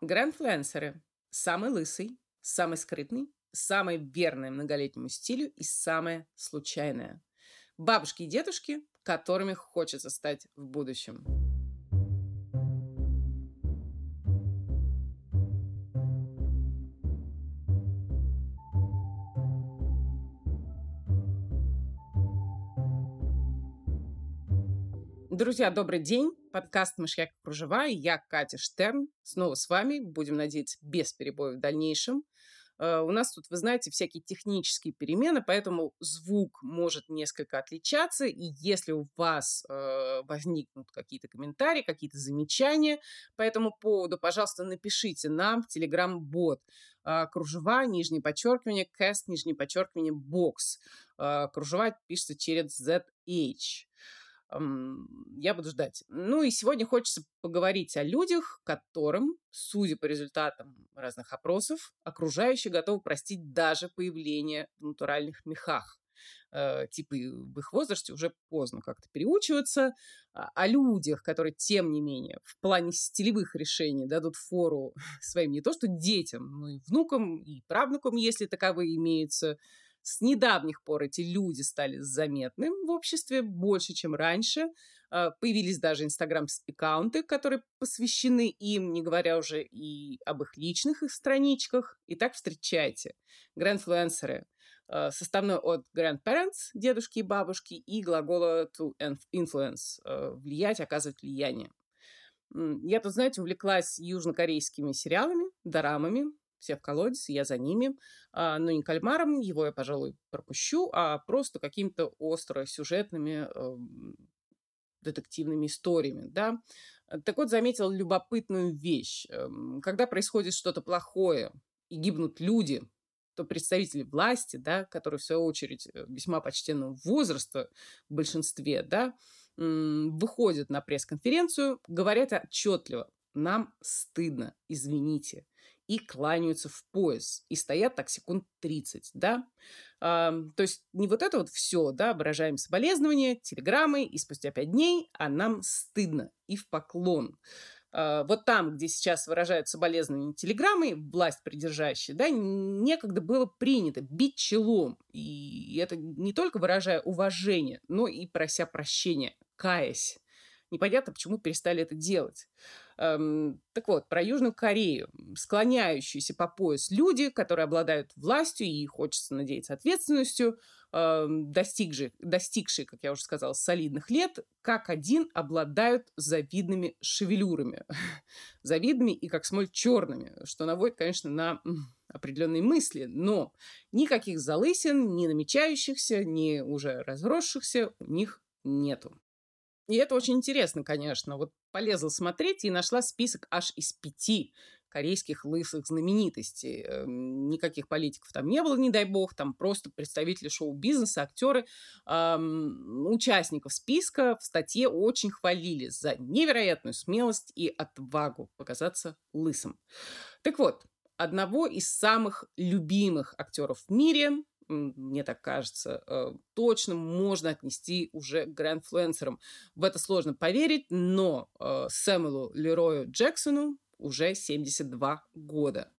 Грандфлюенсеры. Самый лысый, самый скрытный, самое верное многолетнему стилю и самое случайное. Бабушки и дедушки, которыми хочется стать в будущем. Друзья, добрый день. Подкаст «Мышьяк кружева» и я, Катя Штерн. Снова с вами. Будем надеяться, без перебоев в дальнейшем. Uh, у нас тут, вы знаете, всякие технические перемены, поэтому звук может несколько отличаться. И если у вас uh, возникнут какие-то комментарии, какие-то замечания по этому поводу, пожалуйста, напишите нам в Telegram-бот. Uh, кружева, нижнее подчеркивание, cast, нижнее подчеркивание, бокс. Кружева пишется через ZH я буду ждать. Ну и сегодня хочется поговорить о людях, которым, судя по результатам разных опросов, окружающие готовы простить даже появление в натуральных мехах. Э, типа в их возрасте уже поздно как-то переучиваться. А, о людях, которые, тем не менее, в плане стилевых решений дадут фору своим не то что детям, но и внукам, и правнукам, если таковые имеются, с недавних пор эти люди стали заметны в обществе больше, чем раньше. А, появились даже инстаграм-аккаунты, которые посвящены им, не говоря уже и об их личных их страничках. Итак, встречайте. Грандфлуенсеры. А, составной от grandparents, дедушки и бабушки, и глагола to influence, а, влиять, оказывать влияние. Я тут, знаете, увлеклась южнокорейскими сериалами, дорамами, все в колодец, я за ними. А, но не кальмаром, его я, пожалуй, пропущу, а просто какими-то остро-сюжетными э, детективными историями, да. Так вот, заметил любопытную вещь. Эм, когда происходит что-то плохое и гибнут люди, то представители власти, да, которые, в свою очередь, э, весьма почтенного возраста в большинстве, да, выходят на пресс-конференцию, говорят отчетливо, нам стыдно, извините и кланяются в пояс. И стоят так секунд 30, да. А, то есть не вот это вот все, да, выражаем соболезнования, телеграммы, и спустя пять дней, а нам стыдно и в поклон. А, вот там, где сейчас выражают соболезнования телеграммы, власть придержащая, да, некогда было принято бить челом. И это не только выражая уважение, но и прося прощения, каясь непонятно, почему перестали это делать. Эм, так вот, про Южную Корею. Склоняющиеся по пояс люди, которые обладают властью и, хочется надеяться, ответственностью, эм, достигшие, достигшие, как я уже сказала, солидных лет, как один обладают завидными шевелюрами. завидными и, как смоль, черными, что наводит, конечно, на определенные мысли, но никаких залысин, ни намечающихся, ни уже разросшихся у них нету. И это очень интересно, конечно. Вот полезла смотреть и нашла список аж из пяти корейских лысых знаменитостей. Эм, никаких политиков там не было, не дай бог, там просто представители шоу-бизнеса, актеры, эм, участников списка в статье очень хвалили за невероятную смелость и отвагу показаться лысым. Так вот, одного из самых любимых актеров в мире мне так кажется, э, точно можно отнести уже к грандфлуенсерам. В это сложно поверить, но э, Сэмюэлу Лерою Джексону уже 72 года.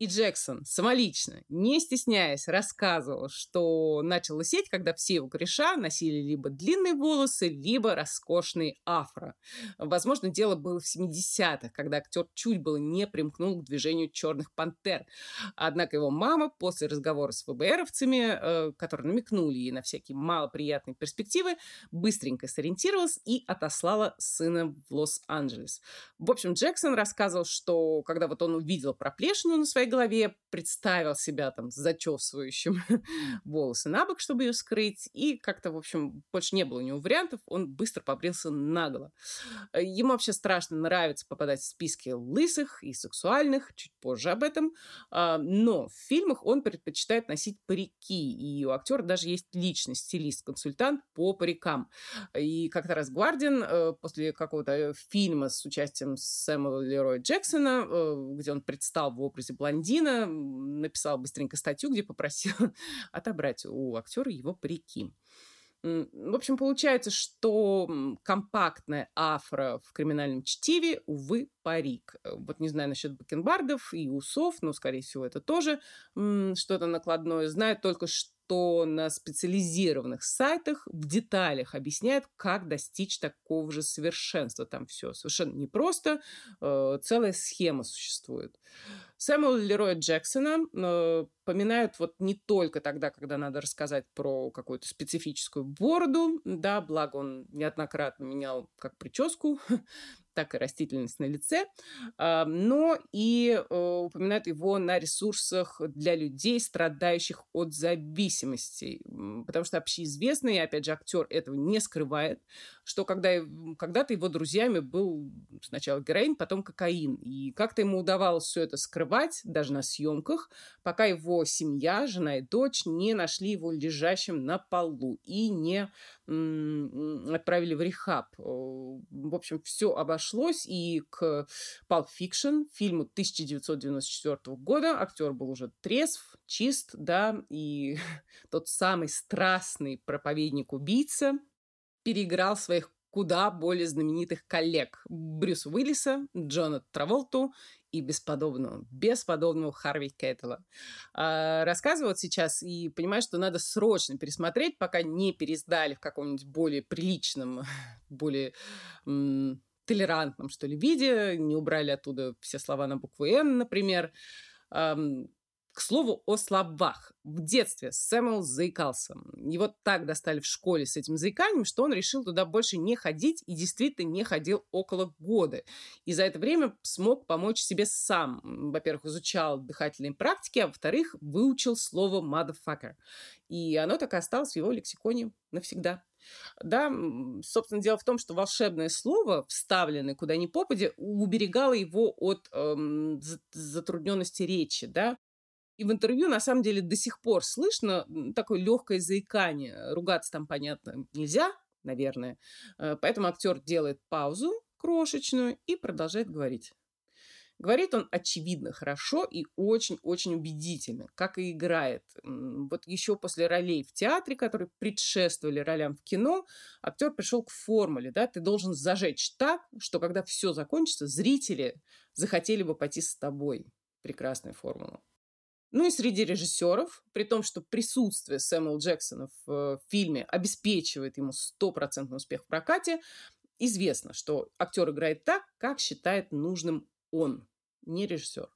И Джексон самолично, не стесняясь, рассказывал, что начал лысеть, когда все его кореша носили либо длинные волосы, либо роскошные афро. Возможно, дело было в 70-х, когда актер чуть было не примкнул к движению «Черных пантер». Однако его мама после разговора с ФБРовцами, э, которые намекнули ей на всякие малоприятные перспективы, быстренько сориентировалась и отослала сына в Лос-Анджелес. В общем, Джексон рассказывал, что когда вот он увидел проплешину на своей голове, представил себя там зачесывающим волосы на бок, чтобы ее скрыть, и как-то, в общем, больше не было у него вариантов, он быстро побрился наголо. Э, ему вообще страшно нравится попадать в списки лысых и сексуальных, чуть позже об этом, а, но в фильмах он предпочитает носить парики, и у актера даже есть личный стилист-консультант по парикам. И как-то раз Гвардин э, после какого-то фильма с участием Сэмюэла Лероя Джексона, э, где он предстал в образе блондина, блондина, написал быстренько статью, где попросил отобрать у актера его парики. В общем, получается, что компактная афро в криминальном чтиве, увы, парик. Э, вот не знаю насчет бакенбардов и усов, но, скорее всего, это тоже что-то накладное. Знаю только, что что на специализированных сайтах в деталях объясняют, как достичь такого же совершенства. Там все совершенно непросто, э, целая схема существует. Сэмюэл Лероя Джексона э, поминают вот не только тогда, когда надо рассказать про какую-то специфическую бороду, да, благо он неоднократно менял как прическу, так и растительность на лице, а, но и э, упоминают его на ресурсах для людей, страдающих от зависимостей. Потому что общеизвестный, опять же, актер этого не скрывает, что когда, когда-то его друзьями был сначала героин, потом кокаин. И как-то ему удавалось все это скрывать, даже на съемках, пока его семья, жена и дочь не нашли его лежащим на полу и не отправили в рехаб. В общем, все обошлось, и к Pulp Fiction, фильму 1994 года, актер был уже трезв, чист, да, и тот самый страстный проповедник-убийца переиграл своих куда более знаменитых коллег Брюса Уиллиса, Джона Траволту и бесподобного, бесподобного Харви Кэттела. А, рассказываю вот сейчас и понимаю, что надо срочно пересмотреть, пока не пересдали в каком-нибудь более приличном, более м- толерантном, что ли, виде, не убрали оттуда все слова на букву «Н», например. К слову о словах. В детстве Сэмюэл заикался. Его так достали в школе с этим заиканием, что он решил туда больше не ходить и действительно не ходил около года. И за это время смог помочь себе сам. Во-первых, изучал дыхательные практики, а во-вторых, выучил слово motherfucker. И оно так и осталось в его лексиконе навсегда. Да, собственно, дело в том, что волшебное слово, вставленное куда ни попадя, уберегало его от эм, затрудненности речи, да. И в интервью, на самом деле, до сих пор слышно такое легкое заикание. Ругаться там, понятно, нельзя, наверное. Э, поэтому актер делает паузу крошечную и продолжает говорить. Говорит он, очевидно, хорошо и очень-очень убедительно, как и играет. Вот еще после ролей в театре, которые предшествовали ролям в кино, актер пришел к формуле, да, ты должен зажечь так, что когда все закончится, зрители захотели бы пойти с тобой. Прекрасная формула. Ну и среди режиссеров, при том, что присутствие Сэмюэл Джексона в э, фильме обеспечивает ему стопроцентный успех в прокате, известно, что актер играет так, как считает нужным он, не режиссер.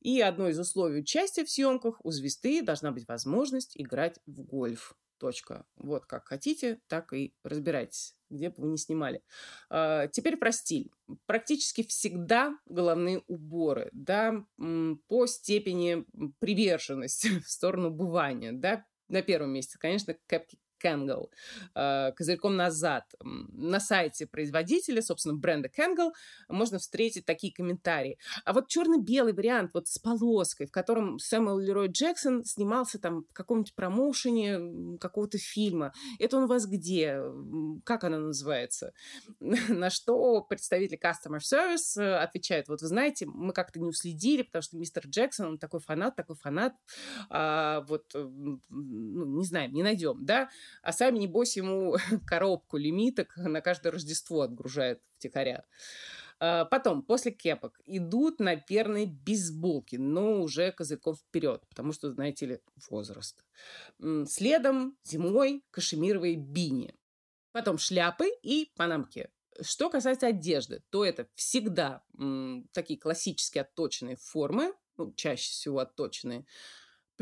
И одно из условий участия в съемках у звезды должна быть возможность играть в гольф. Точка. Вот как хотите, так и разбирайтесь, где бы вы ни снимали. А, теперь про стиль. Практически всегда головные уборы, да, по степени приверженности в сторону бывания, да, на первом месте, конечно, кепки Кэнгл э, козырьком назад. На сайте производителя, собственно, бренда Кэнгл, можно встретить такие комментарии. А вот черно-белый вариант вот с полоской, в котором Сэмюэл Лерой Джексон снимался там в каком-нибудь промоушене какого-то фильма. Это он у вас где? Как она называется? На что представитель Customer Service э, отвечает, вот вы знаете, мы как-то не уследили, потому что мистер Джексон, он такой фанат, такой фанат, а, вот, ну, не знаем, не найдем, да? А сами, небось, ему коробку лимиток на каждое Рождество отгружают втихаря. А, потом, после кепок, идут наверное, бейсболки, но уже козырьком вперед, потому что, знаете ли, возраст. Следом зимой кашемировые бини. Потом шляпы и панамки. Что касается одежды, то это всегда м, такие классические отточенные формы, ну, чаще всего отточенные,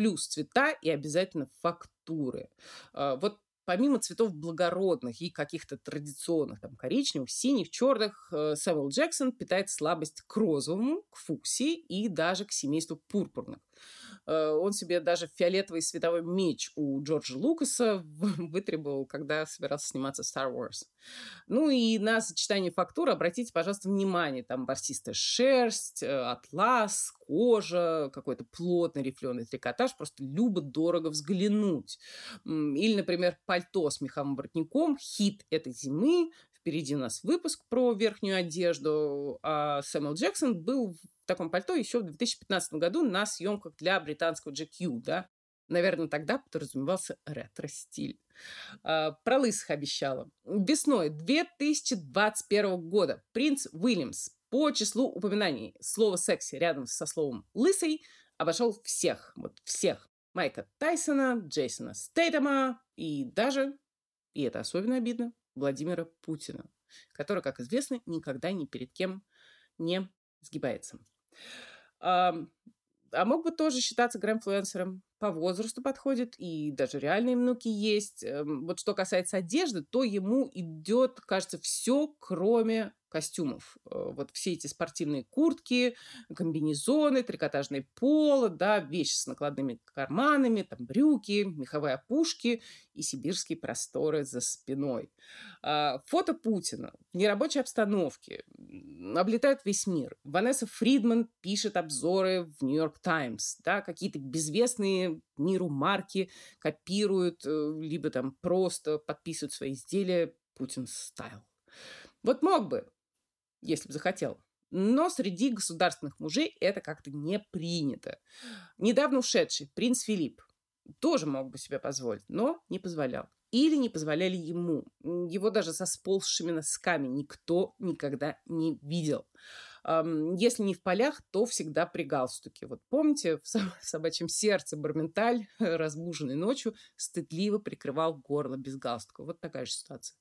плюс цвета и обязательно фактуры. А, вот помимо цветов благородных и каких-то традиционных, там, коричневых, синих, черных, э, Сэмюэл Джексон питает слабость к розовому, к фуксии и даже к семейству пурпурных. Э, он себе даже фиолетовый световой меч у Джорджа Лукаса вытребовал, когда собирался сниматься Star Wars. Ну и на сочетание фактур обратите, пожалуйста, внимание. Там ворсистая шерсть, э, атлас, кожа, какой-то плотный рифленый трикотаж. Просто любо-дорого взглянуть. Или, например, пальто с меховым воротником. Хит этой зимы. Впереди нас выпуск про верхнюю одежду. А Сэмюэл Джексон был в таком пальто еще в 2015 году на съемках для британского GQ, да. Наверное, тогда подразумевался ретро-стиль. А, про лысых обещала. Весной 2021 года принц Уильямс по числу упоминаний слова «секси» рядом со словом «лысый» обошел всех, вот всех. Майка Тайсона, Джейсона Стейтема и даже, и это особенно обидно, Владимира Путина, который, как известно, никогда ни перед кем не сгибается. А, а мог бы тоже считаться грэмфлюенсером. По возрасту подходит, и даже реальные внуки есть. Эм, вот что касается одежды, то ему идет, кажется, все, кроме костюмов. Э, вот все эти спортивные куртки, комбинезоны, трикотажные поло, да, вещи с накладными карманами, там брюки, меховые опушки и сибирские просторы за спиной. А, фото Путина в нерабочей обстановке облетают весь мир. Ванесса Фридман пишет обзоры в Нью-Йорк Таймс, да, какие-то безвестные миру марки копируют, э, либо там просто подписывают свои изделия Путин стайл. Вот мог бы, если бы захотел. Но среди государственных мужей это как-то не принято. Недавно ушедший принц Филипп тоже мог бы себе позволить, но не позволял. Или не позволяли ему. Его даже со сползшими носками никто никогда не видел. Если не в полях, то всегда при галстуке. Вот помните, в «Собачьем сердце» Барменталь, разбуженный ночью, стыдливо прикрывал горло без галстука. Вот такая же ситуация.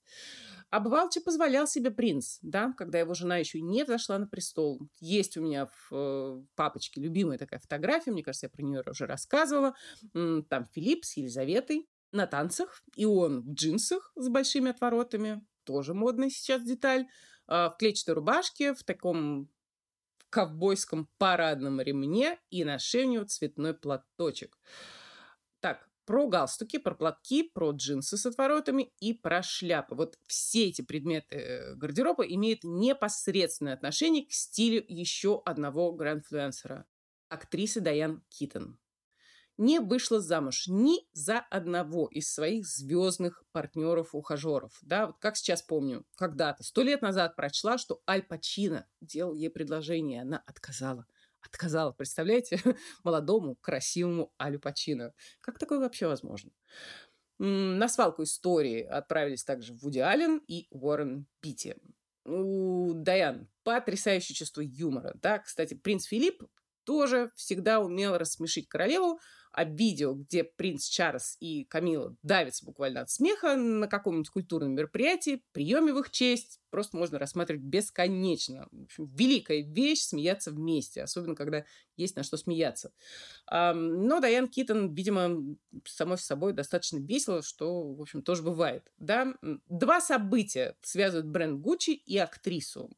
А позволял себе принц, да, когда его жена еще не взошла на престол. Есть у меня в э, папочке любимая такая фотография, мне кажется, я про нее уже рассказывала. Там Филипп с Елизаветой на танцах, и он в джинсах с большими отворотами, тоже модная сейчас деталь, в клетчатой рубашке, в таком ковбойском парадном ремне и на шее у него цветной платочек. Так, про галстуки, про платки, про джинсы с отворотами и про шляпы. Вот все эти предметы гардероба имеют непосредственное отношение к стилю еще одного грандфлюенсера – актрисы Дайан Китон. Не вышла замуж ни за одного из своих звездных партнеров-ухажеров. Да, вот как сейчас помню, когда-то, сто лет назад прочла, что Аль Пачино делал ей предложение, она отказала – отказала, представляете, молодому, красивому Алю Пачино. Как такое вообще возможно? На свалку истории отправились также Вуди Аллен и Уоррен Питти. У Дайан потрясающее чувство юмора. Да, кстати, принц Филипп тоже всегда умел рассмешить королеву, а видео, где принц Чарльз и Камила давятся буквально от смеха на каком-нибудь культурном мероприятии, приеме в их честь, просто можно рассматривать бесконечно. В общем, великая вещь смеяться вместе, особенно когда есть на что смеяться. Но Дайан Китон, видимо, самой собой достаточно весело, что, в общем, тоже бывает. Да? Два события связывают бренд Гуччи и актрису.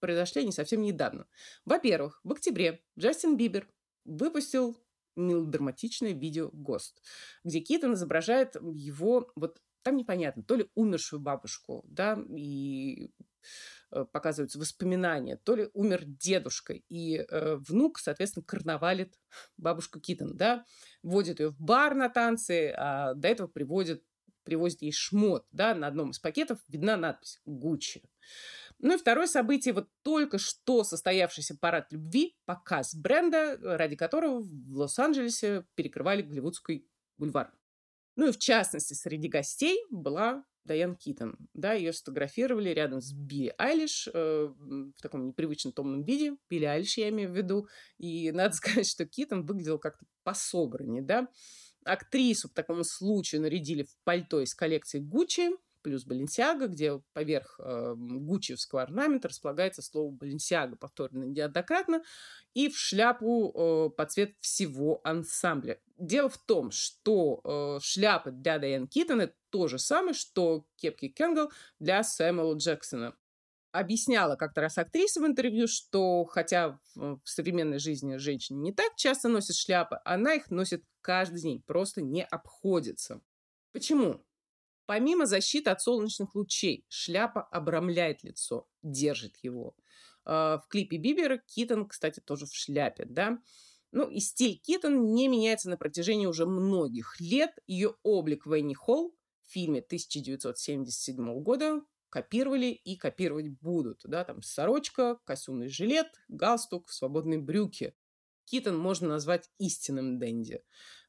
Произошли они совсем недавно. Во-первых, в октябре Джастин Бибер выпустил мелодраматичное видео «Гост», где Китон изображает его, вот там непонятно, то ли умершую бабушку, да, и э, показываются воспоминания, то ли умер дедушка, и э, внук, соответственно, карнавалит бабушку Китон, да, водит ее в бар на танцы, а до этого приводит, привозит ей шмот, да, на одном из пакетов видна надпись «Гуччи». Ну и второе событие, вот только что состоявшийся парад любви, показ бренда, ради которого в Лос-Анджелесе перекрывали Голливудский бульвар. Ну и в частности, среди гостей была Дайан Китон. Да, ее сфотографировали рядом с Билли Айлиш э, в таком непривычном томном виде. Билли Айлиш я имею в виду. И надо сказать, что Китон выглядел как-то пособраннее, да. Актрису в таком случае нарядили в пальто из коллекции Гуччи, плюс Баленсиага, где поверх э, гуччевского орнамента располагается слово Баленсиага, повторно неоднократно, и в шляпу э, под цвет всего ансамбля. Дело в том, что э, шляпа для Дайан Китон то же самое, что кепки Кенгл для Сэмюэла Джексона. Объясняла как-то раз актриса в интервью, что хотя в современной жизни женщины не так часто носят шляпы, она их носит каждый день, просто не обходится. Почему? Помимо защиты от солнечных лучей, шляпа обрамляет лицо, держит его. А, в клипе Бибера Китон, кстати, тоже в шляпе, да. Ну и стиль Китон не меняется на протяжении уже многих лет. Ее облик Венни Холл в фильме 1977 года копировали и копировать будут. Да, там сорочка, костюмный жилет, галстук, свободные брюки. Китон можно назвать истинным Дэнди.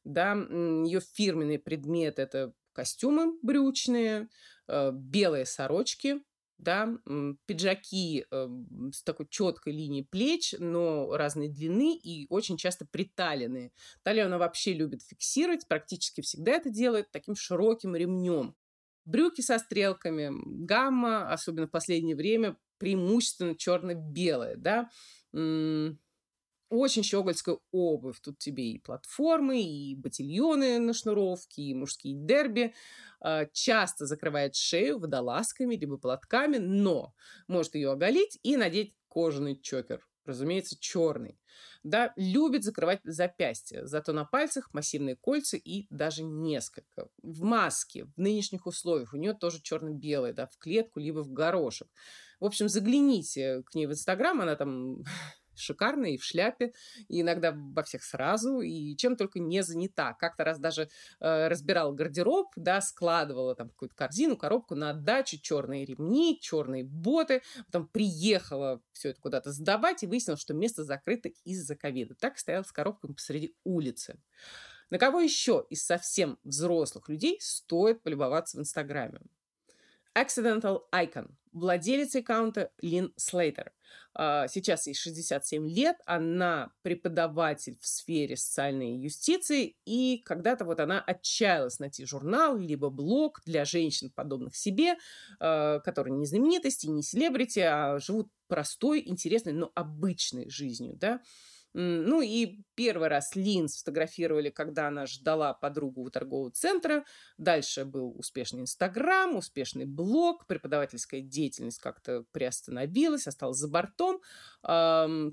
Да, ее фирменный предмет – это костюмы брючные, э, белые сорочки, да, пиджаки э, с такой четкой линией плеч, но разной длины и очень часто приталенные. Талию она вообще любит фиксировать, практически всегда это делает таким широким ремнем. Брюки со стрелками, гамма, особенно в последнее время, преимущественно черно-белая, да, очень щегольская обувь. Тут тебе и платформы, и ботильоны на шнуровке, и мужские дерби. А, часто закрывает шею водолазками либо платками, но может ее оголить и надеть кожаный чокер. Разумеется, черный. Да, любит закрывать запястья, зато на пальцах массивные кольца и даже несколько. В маске, в нынешних условиях, у нее тоже черно-белые, да, в клетку, либо в горошек. В общем, загляните к ней в Инстаграм, она там шикарная и в шляпе, и иногда во всех сразу, и чем только не занята. Как-то раз даже э, разбирала гардероб, да, складывала там какую-то корзину, коробку на отдачу, черные ремни, черные боты, потом приехала все это куда-то сдавать и выяснила, что место закрыто из-за ковида. Так стояла с коробками посреди улицы. На кого еще из совсем взрослых людей стоит полюбоваться в Инстаграме? Accidental Icon, владелец аккаунта Лин Слейтер. А, сейчас ей 67 лет, она преподаватель в сфере социальной юстиции, и когда-то вот она отчаялась найти журнал, либо блог для женщин, подобных себе, а, которые не знаменитости, не селебрити, а живут простой, интересной, но обычной жизнью, да, ну и первый раз Линз сфотографировали, когда она ждала подругу у торгового центра. Дальше был успешный Инстаграм, успешный блог, преподавательская деятельность как-то приостановилась, осталась за бортом.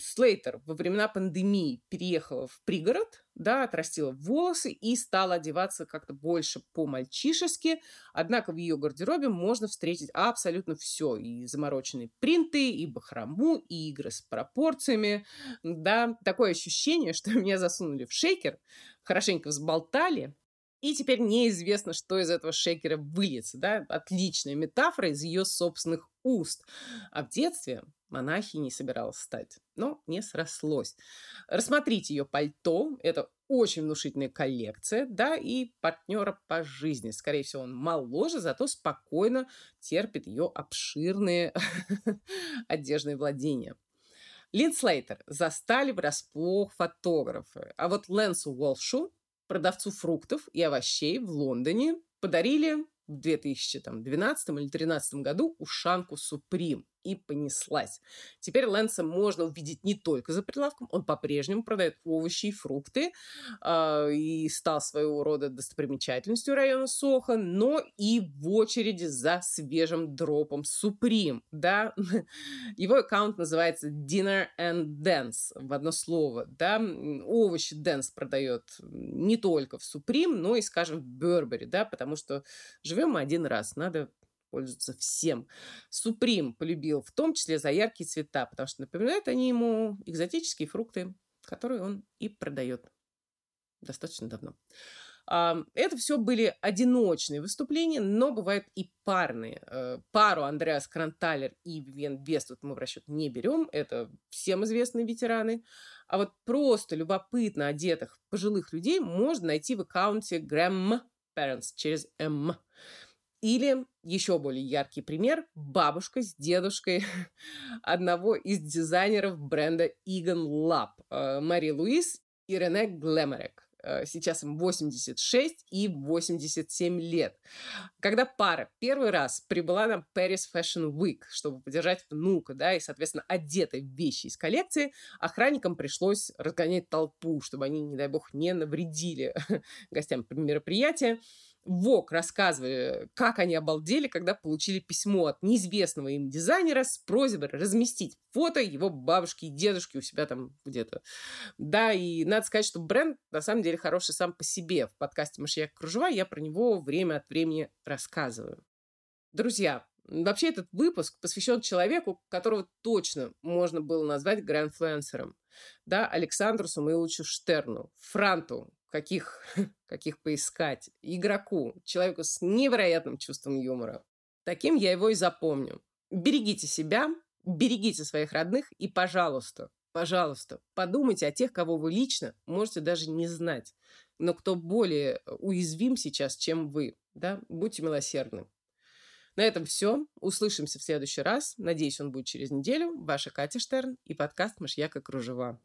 Слейтер во времена пандемии переехала в пригород, да, отрастила волосы и стала одеваться как-то больше по-мальчишески. Однако в ее гардеробе можно встретить абсолютно все. И замороченные принты, и бахрому, и игры с пропорциями. Да, такое ощущение, что меня засунули в шейкер, хорошенько взболтали, и теперь неизвестно, что из этого шейкера выльется. Да? Отличная метафора из ее собственных уст. А в детстве монахиней собиралась стать, но не срослось. Рассмотрите ее пальто, это очень внушительная коллекция, да, и партнера по жизни. Скорее всего, он моложе, зато спокойно терпит ее обширные одежные владения. Лин Слейтер застали врасплох фотографы, а вот Лэнсу Уолшу, продавцу фруктов и овощей в Лондоне, подарили в 2012 или 2013 году ушанку Supreme и понеслась. Теперь Лэнса можно увидеть не только за прилавком, он по-прежнему продает овощи и фрукты э, и стал своего рода достопримечательностью района Соха, но и в очереди за свежим дропом Supreme, да. Его аккаунт называется Dinner and Dance в одно слово, да. Овощи Dance продает не только в Supreme, но и, скажем, в Burberry, да, потому что живем один раз, надо пользуются всем. Суприм полюбил в том числе за яркие цвета, потому что напоминают они ему экзотические фрукты, которые он и продает достаточно давно. Это все были одиночные выступления, но бывают и парные. Э, пару Андреас Кранталер и Вивен Вествуд мы в расчет не берем. Это всем известные ветераны. А вот просто любопытно одетых пожилых людей можно найти в аккаунте Grandparents через М. Или еще более яркий пример – бабушка с дедушкой одного из дизайнеров бренда Egan Lab, э, Мари Луис и Рене Глэмерек. Э, сейчас им 86 и 87 лет. Когда пара первый раз прибыла на Paris Fashion Week, чтобы поддержать внука, да, и, соответственно, одетой в вещи из коллекции, охранникам пришлось разгонять толпу, чтобы они, не дай бог, не навредили гостям мероприятия. ВОК рассказывали, как они обалдели, когда получили письмо от неизвестного им дизайнера с просьбой разместить фото его бабушки и дедушки у себя там где-то. Да, и надо сказать, что бренд на самом деле хороший сам по себе. В подкасте «Мышьяк кружева» я про него время от времени рассказываю. Друзья, вообще этот выпуск посвящен человеку, которого точно можно было назвать грандфлюенсером. Да, Александру Самуиловичу Штерну, Франту, каких, каких поискать, игроку, человеку с невероятным чувством юмора. Таким я его и запомню. Берегите себя, берегите своих родных и, пожалуйста, пожалуйста, подумайте о тех, кого вы лично можете даже не знать. но кто более уязвим сейчас, чем вы. Да? Будьте милосердны. На этом все. Услышимся в следующий раз. Надеюсь, он будет через неделю. Ваша Катя Штерн и подкаст «Мышьяка кружева».